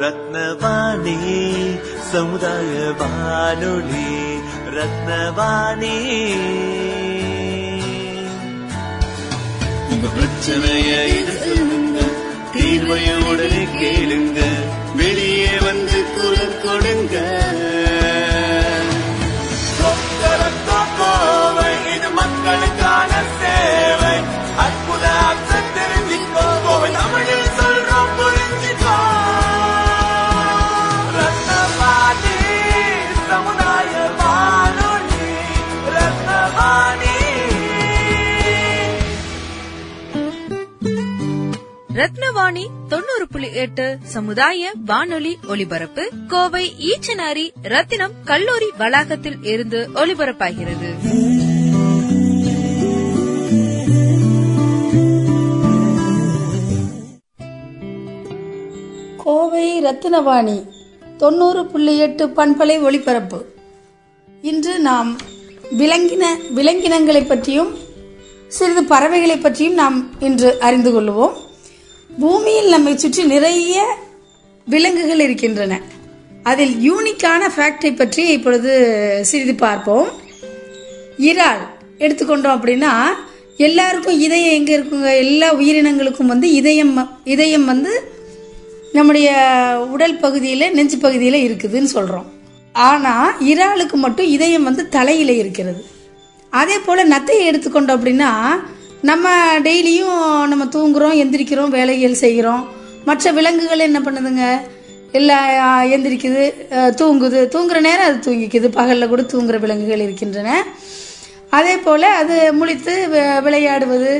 ரத்னவாணி சமுதாய வானொலி ரத்னவாணி உங்க பிரச்சனைய இது சொல்லுங்க தீர்வைய உடனே கேளுங்க ரத்னவாணி தொண்ணூறு புள்ளி எட்டு சமுதாய வானொலி ஒலிபரப்பு கோவை ஈச்சனாரி ரத்தினம் கல்லூரி வளாகத்தில் இருந்து ஒலிபரப்பாகிறது. கோவை ரத்தினவாணி தொண்ணூறு புள்ளி எட்டு பண்பலை ஒளிபரப்பு இன்று நாம் விலங்கின விலங்கினங்களை பற்றியும் சிறிது பறவைகளை பற்றியும் நாம் இன்று அறிந்து கொள்வோம். பூமியில் நம்மை சுற்றி நிறைய விலங்குகள் இருக்கின்றன. அதில் யூனிக்கான ஃபேக்டை பற்றி இப்பொழுது சிறிது பார்ப்போம். இறால் எடுத்துக்கொண்டோம் அப்படின்னா எல்லாருக்கும் இதயம் எங்கே இருக்குங்க? எல்லா உயிரினங்களுக்கும் வந்து இதயம் இதயம் வந்து நம்முடைய உடல் பகுதியில் நெஞ்சு பகுதியில் இருக்குதுன்னு சொல்கிறோம் ஆனால் இறாலுக்கு மட்டும் இதயம் வந்து தலையில் இருக்கிறது. அதே போல் நத்தையை எடுத்துக்கொண்டோம் அப்படின்னா நம்ம டெய்லியும் நம்ம தூங்குறோம் எந்திரிக்கிறோம் வேலைகள் செய்கிறோம். மற்ற விலங்குகள் என்ன பண்ணுதுங்க? இல்லை எந்திரிக்குது தூங்குது. தூங்குற நேரம் அது தூங்கிக்குது. பகலில் கூட தூங்குற விலங்குகள் இருக்கின்றன. அதே போல் அது முழித்து விளையாடுவது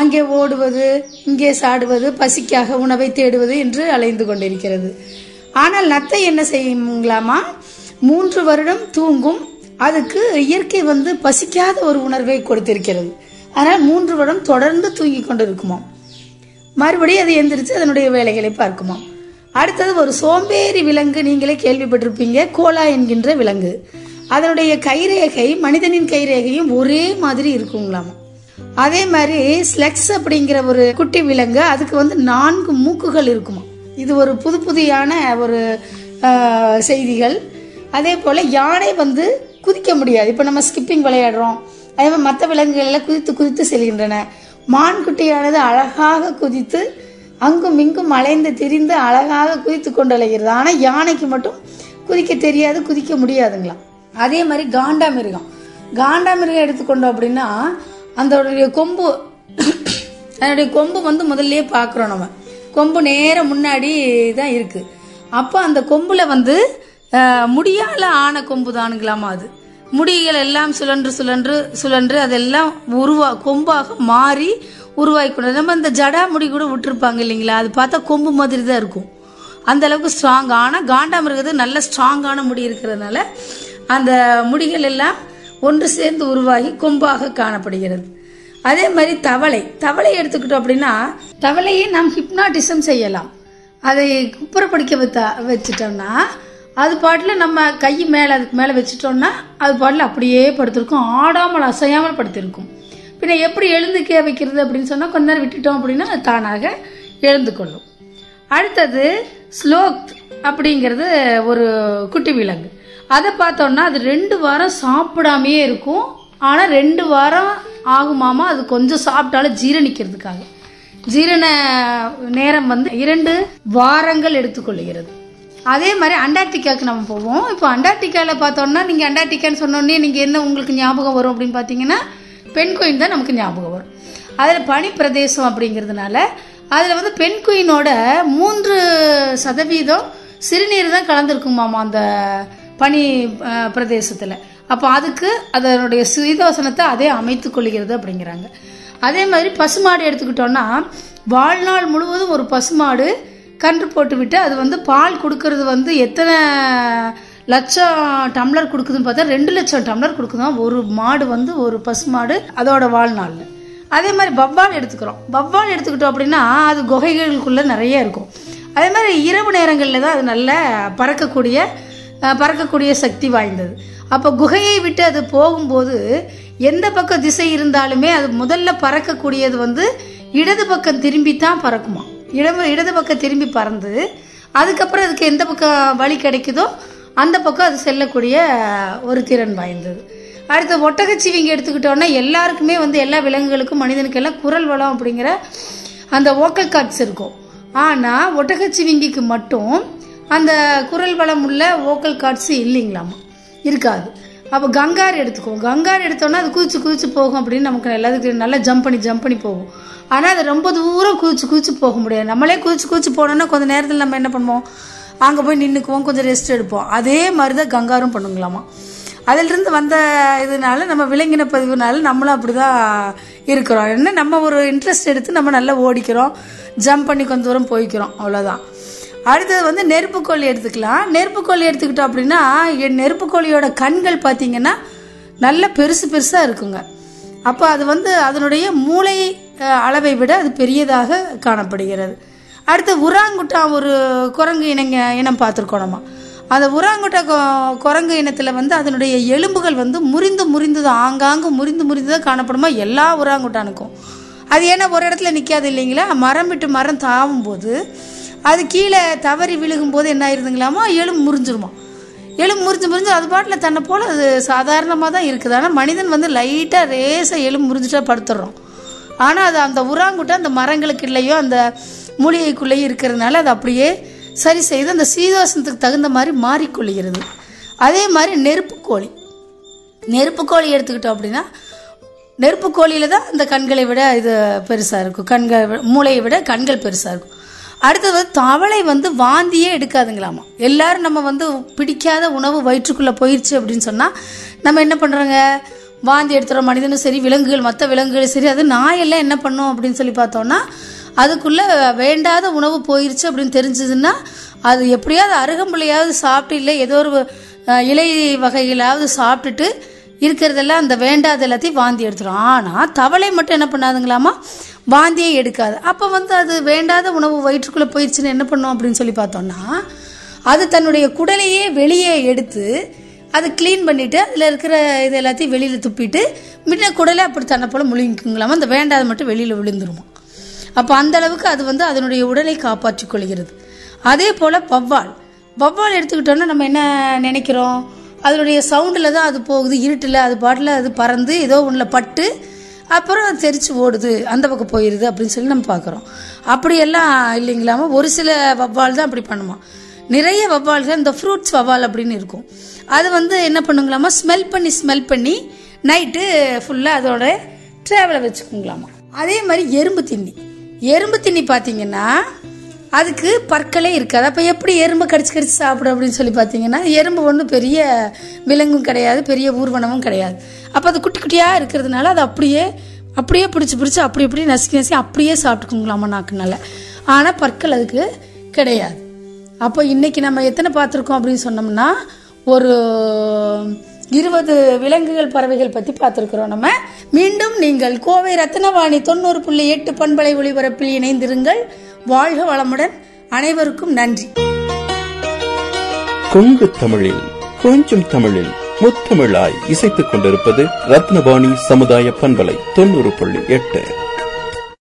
அங்கே ஓடுவது இங்கே சாடுவது பசிக்காக உணவை தேடுவது என்று அலைந்து கொண்டிருக்கிறது. ஆனால் நத்தை என்ன செய்யுங்களாமா? மூன்று வருடம் தூங்கும். அதுக்கு இயற்கை வந்து பசிக்காத ஒரு உணர்வை கொடுத்திருக்கிறது. அதனால் மூன்று வருடம் தொடர்ந்து தூங்கி கொண்டு இருக்குமாம் மறுபடியும் அது எந்திரிச்சு அதனுடைய வேலைகளை பார்க்குமாம். அடுத்தது ஒரு சோம்பேறி விலங்கு நீங்களே கேள்விப்பட்டிருப்பீங்க கோலா என்கின்ற விலங்கு. அதனுடைய கைரேகை மனிதனின் கைரேகையும் ஒரே மாதிரி இருக்குங்களாமா. அதே மாதிரி ஸ்லெக்ஸ் அப்படிங்கிற ஒரு குட்டி விலங்கு அதுக்கு வந்து நான்கு மூக்குகள் இருக்குமா இது ஒரு புது புதியான ஒரு செய்திகள். அதே போல் யானை வந்து குதிக்க முடியாது. இப்போ நம்ம ஸ்கிப்பிங் விளையாடுறோம். அதே மாதிரி மற்ற விலங்குகள் எல்லாம் குதித்து குதித்து செல்கின்றன. மான் குட்டியானது அழகாக குதித்து அங்கும் இங்கும் அலைந்து திரிந்து அழகாக குதித்து கொண்டு அலைகிறது ஆனால் யானைக்கு மட்டும் குதிக்க தெரியாது குதிக்க முடியாதுங்களாம். அதே மாதிரி காண்டாமிருகம் காண்டாமிருகம் எடுத்துக்கொண்டோம் அப்படின்னா அதோடைய கொம்பு அதனுடைய கொம்பு வந்து முதல்ல பார்க்குறோம் நம்ம. கொம்பு நேர முன்னாடி தான் இருக்கு. அப்போ அந்த கொம்புல வந்து அஹ், முடியால ஆன கொம்பு தானுங்களாமா அது. முடிகள் எல்லாம் சுழன்று சுழன்று சுழன்று அதெல்லாம் உருவா கொம்பாக மாறி உருவாகி கொண்டு நம்ம இந்த ஜடா முடி கூட விட்டுருப்பாங்க இல்லைங்களா? அது பார்த்தா கொம்பு மாதிரி தான் இருக்கும். அந்த அளவுக்கு ஸ்ட்ராங் ஆனால் காண்டாமிருகது நல்ல ஸ்ட்ராங்கான முடி இருக்கிறதுனால அந்த முடிகள் எல்லாம் ஒன்று சேர்ந்து உருவாகி கொம்பாக காணப்படுகிறது. அதே மாதிரி தவளை. தவளை எடுத்துக்கிட்டோம் அப்படின்னா தவளையை நாம் ஹிப்னாட்டிசம் செய்யலாம். அதை குப்புறப்படுக்க வைத்தா வச்சுட்டோம்னா அது பாட்டில் நம்ம கை மேலே அதுக்கு மேலே வச்சுட்டோம்னா அது பாட்டில் அப்படியே படுத்திருக்கும். ஆடாமல் அசையாமல் படுத்திருக்கும். பின்ன எப்படி எழுந்துக்க வைக்கிறது அப்படின்னு சொன்னால் கொஞ்ச நேரம் விட்டுட்டோம் அப்படின்னா அது தானாக எழுந்து கொள்ளும். அடுத்தது ஸ்லோக் அப்படிங்கிறது ஒரு குட்டி விலங்கு. அதை பார்த்தோம்னா அது ரெண்டு வாரம் சாப்பிடாமையே இருக்கும். ஆனால் ரெண்டு வாரம் ஆகுமாமா அது கொஞ்சம் சாப்பிட்டாலும் ஜீரணிக்கிறதுக்காக. ஜீரண நேரம் வந்து இரண்டு வாரங்கள் எடுத்துக்கொள்கிறது. அதே மாதிரி அண்டார்டிகாவுக்கு நம்ம போவோம். இப்போ அண்டார்டிகாவில் பார்த்தோன்னா நீங்கள் அண்டார்டிகான்னு சொன்னோடனே நீங்கள் என்ன உங்களுக்கு ஞாபகம் வரும் அப்படின்னு பார்த்தீங்கன்னா பெண் குயின் தான் நமக்கு ஞாபகம் வரும். அதில் பனி பிரதேசம் அப்படிங்கிறதுனால அதில் வந்து பெண் குயினோட மூன்று சதவீதம் சிறுநீர் தான் கலந்துருக்குமாமா அந்த பனி பிரதேசத்தில். அப்போ அதுக்கு அதனுடைய சீதோசனத்தை அதே அமைத்து கொள்கிறது அப்படிங்கிறாங்க. அதே மாதிரி பசுமாடு எடுத்துக்கிட்டோம்னா வாழ்நாள் முழுவதும் ஒரு பசுமாடு கன்று போட்டுவிட்டு அது வந்து பால் கொடுக்கறது வந்து எத்தனை லட்சம் டம்ளர் கொடுக்குதுன்னு பார்த்தா ரெண்டு லட்சம் டம்ளர் கொடுக்குதான் ஒரு மாடு வந்து ஒரு பசு மாடு அதோட வாழ்நாளில் அதே மாதிரி பவ்வால் எடுத்துக்கிறோம். பவ்வால் எடுத்துக்கிட்டோம் அப்படின்னா அது குகைகளுக்குள்ளே நிறைய இருக்கும். அதே மாதிரி இரவு நேரங்களில் தான் அது நல்ல பறக்கக்கூடிய பறக்கக்கூடிய சக்தி வாய்ந்தது. அப்போ குகையை விட்டு அது போகும்போது எந்த பக்கம் திசை இருந்தாலுமே அது முதல்ல பறக்கக்கூடியது வந்து இடது பக்கம் திரும்பி தான் பறக்குமா? இடம் இடது பக்கம் திரும்பி பறந்து அதுக்கப்புறம் அதுக்கு எந்த பக்கம் வழி கிடைக்குதோ அந்த பக்கம் அது செல்லக்கூடிய ஒரு திறன் வாய்ந்தது. அடுத்து ஒட்டகச்சிவிங்கி எடுத்துக்கிட்டோன்னா எல்லாருக்குமே வந்து எல்லா விலங்குகளுக்கும் மனிதனுக்கு எல்லாம் குரல் வளம் அப்படிங்கிற அந்த ஓக்கல் கார்ட்ஸ் இருக்கும். ஆனால் ஒட்டகச்சிவிங்கிக்கு மட்டும் அந்த குரல் வளம் உள்ள ஓக்கல் கார்ட்ஸ் இல்லைங்களாமா? இருக்காது. அப்போ கங்கார் எடுத்துக்குவோம். கங்கார் எடுத்தோன்னா அது குதிச்சு குதிச்சு போகும் அப்படின்னு நமக்கு எல்லாத்துக்கும் நல்லா ஜம்ப் பண்ணி ஜம்ப் பண்ணி போகும். ஆனால் அது ரொம்ப தூரம் குதிச்சு குதிச்சு போக முடியாது. நம்மளே குதிச்சு குதிச்சு போனோன்னா கொஞ்சம் நேரத்தில் நம்ம என்ன பண்ணுவோம்? அங்கே போய் நின்றுக்குவோம் கொஞ்சம் ரெஸ்ட் எடுப்போம். அதே மாதிரி தான் கங்காரும் பண்ணுங்களாமா. அதிலிருந்து வந்த இதனால நம்ம விலங்கின பதிவுனால நம்மளும் அப்படிதான் இருக்கிறோம். என்ன நம்ம ஒரு இன்ட்ரெஸ்ட் எடுத்து நம்ம நல்லா ஓடிக்கிறோம். ஜம்ப் பண்ணி கொஞ்சம் தூரம் போய்க்கிறோம். அவ்வளோதான் அடுத்தது வந்து நெருப்புக்கோழி எடுத்துக்கலாம். நெருப்புக்கோழி எடுத்துக்கிட்டோம் அப்படின்னா என் நெருப்புக்கோழியோட கண்கள் பார்த்தீங்கன்னா நல்ல பெருசு பெருசாக இருக்குங்க. அப்போ அது வந்து அதனுடைய மூளை அளவை விட அது பெரியதாக காணப்படுகிறது. அடுத்து உராங்குட்டா ஒரு குரங்கு இனங்க இனம் பார்த்துருக்கோம் நம்ம. அந்த உராங்குட்டா கொ- குரங்கு இனத்தில் வந்து அதனுடைய எலும்புகள் வந்து முறிந்து முறிந்து தான் ஆங்காங்கு முறிந்து முறிந்து தான் காணப்படுமா? எல்லா உராங்குட்டானுக்கும். அது ஏன்னா ஒரு இடத்துல நிற்காது இல்லைங்களா? மரம் விட்டு மரம் தாவும் போது அது கீழே தவறி விழுகும்போது என்ன ஆயிருதுங்களாமா? எலும்பு முறிஞ்சிருமா? எலும்பு முறிஞ்சு முறிஞ்சு அது பாட்டில் தன்னை போல் அது சாதாரணமாக தான் இருக்குது. ஆனால் மனிதன் வந்து லைட்டாக ரேசாக எலும்பு முறிஞ்சிட்டா படுத்துடுறோம் ஆனால் அது அந்த உராங்குட்டை அந்த மரங்களுக்கு இல்லையோ அந்த மூலிகைக்குள்ளேயும் இருக்கிறதுனால அது அப்படியே சரி செய்து அந்த சீதோசனத்துக்கு தகுந்த மாதிரி மாறிக்கொள்கிறது. அதே மாதிரி நெருப்புக்கோழி நெருப்புக்கோழி எடுத்துக்கிட்டோம் அப்படின்னா நெருப்புக்கோழியில தான் அந்த கண்களை விட இது பெருசாக இருக்கும். கண்கள் மூளையை விட கண்கள் பெருசாக இருக்கும். அடுத்தது வந்து தவளை வந்து வாந்தியே எடுக்காதுங்களாமா? எல்லாரும் நம்ம வந்து பிடிக்காத உணவு வயிற்றுக்குள்ளே போயிடுச்சு அப்படின்னு சொன்னால் நம்ம என்ன பண்ணுறோங்க வாந்தி எடுத்துகிற மனிதனும் சரி விலங்குகள் மற்ற விலங்குகளும் சரி அது நாயெல்லாம் என்ன பண்ணும் அப்படின்னு சொல்லி பார்த்தோம்னா அதுக்குள்ளே வேண்டாத உணவு போயிருச்சு அப்படின்னு தெரிஞ்சதுன்னா அது எப்படியாவது அருகம்புள்ளையாவது சாப்பிட்டு இல்லை ஏதோ ஒரு இலை வகைகளாவது சாப்பிட்டுட்டு இருக்கிறதெல்லாம் அந்த வேண்டாத எல்லாத்தையும் வாந்தி எடுத்துரும். ஆனால் தவளை மட்டும் என்ன பண்ணாதுங்களாமா? வாந்தியே எடுக்காது. அப்போ வந்து அது வேண்டாத உணவு வயிற்றுக்குள்ளே போயிடுச்சுன்னு என்ன பண்ணும் அப்படின்னு சொல்லி பார்த்தோம்னா அது தன்னுடைய குடலையே வெளியே எடுத்து அதை க்ளீன் பண்ணிவிட்டு அதில் இருக்கிற இது எல்லாத்தையும் வெளியில் துப்பிட்டு முன்ன குடலை அப்படி தன்னை போல் முழுங்கிக்குங்களாமா அந்த வேண்டாத மட்டும் வெளியில் விழுந்துருமா? அப்போ அந்த அளவுக்கு அது வந்து அதனுடைய உடலை காப்பாற்றிக் கொள்கிறது. அதே போல் வவ்வால் வவ்வால் எடுத்துக்கிட்டோன்னா நம்ம என்ன நினைக்கிறோம்? அதனுடைய சவுண்டில் தான் அது போகுது இருட்டில் அது பாட்டில் அது பறந்து ஏதோ ஒன்றில் பட்டு அப்புறம் தெரிச்சு ஓடுது. அந்த பக்கம் போயிடுது அப்படின்னு சொல்லி நம்ம பார்க்குறோம். அப்படியெல்லாம் இல்லைங்களாம ஒரு சில வவ்வால் தான் அப்படி பண்ணுமா. நிறைய வவ்வால்கள் இந்த ஃப்ரூட்ஸ் வவ்வால் அப்படின்னு இருக்கும். அது வந்து என்ன பண்ணுங்களாமா? ஸ்மெல் பண்ணி ஸ்மெல் பண்ணி நைட்டு ஃபுல்லாக அதோட ட்ராவலை வச்சுக்கோங்களாமா. அதே மாதிரி எறும்பு திண்ணி எறும்பு திண்ணி பார்த்தீங்கன்னா அதுக்கு பற்களே இருக்காது. அப்போ எப்படி எறும்பு கடிச்சு கடிச்சு சாப்பிடும் அப்படின்னு சொல்லி பார்த்தீங்கன்னா எறும்பு ஒன்றும் பெரிய விலங்கும் கிடையாது பெரிய ஊர்வனமும் கிடையாது. அப்போ அது குட்டி குட்டியாக இருக்கிறதுனால அது அப்படியே அப்படியே பிடிச்சி பிடிச்சி அப்படி இப்படி நசுக்கி நசுக்கி அப்படியே சாப்பிட்டுக்குங்களாமா நாக்குனால ஆனால் பற்கள் அதுக்கு கிடையாது. அப்போ இன்னைக்கு நம்ம எத்தனை பார்த்துருக்கோம் அப்படின்னு சொன்னோம்னா ஒரு இருபது விலங்குகள் பறவைகள் பற்றி பார்த்துருக்குறோம் நம்ம. மீண்டும் நீங்கள் கோவை ரத்னவாணி தொண்ணூறு புள்ளி எட்டு பண்பலை ஒளிபரப்பில் இணைந்திருங்கள். வாழ்க வளமுடன். அனைவருக்கும் நன்றி. கொங்கு தமிழில் கொஞ்சம் தமிழில் முத்தமிழாய் இசைத்துக் கொண்டிருப்பது ரத்னவாணி சமுதாய பண்பலை தொண்ணூறு புள்ளி எட்டு.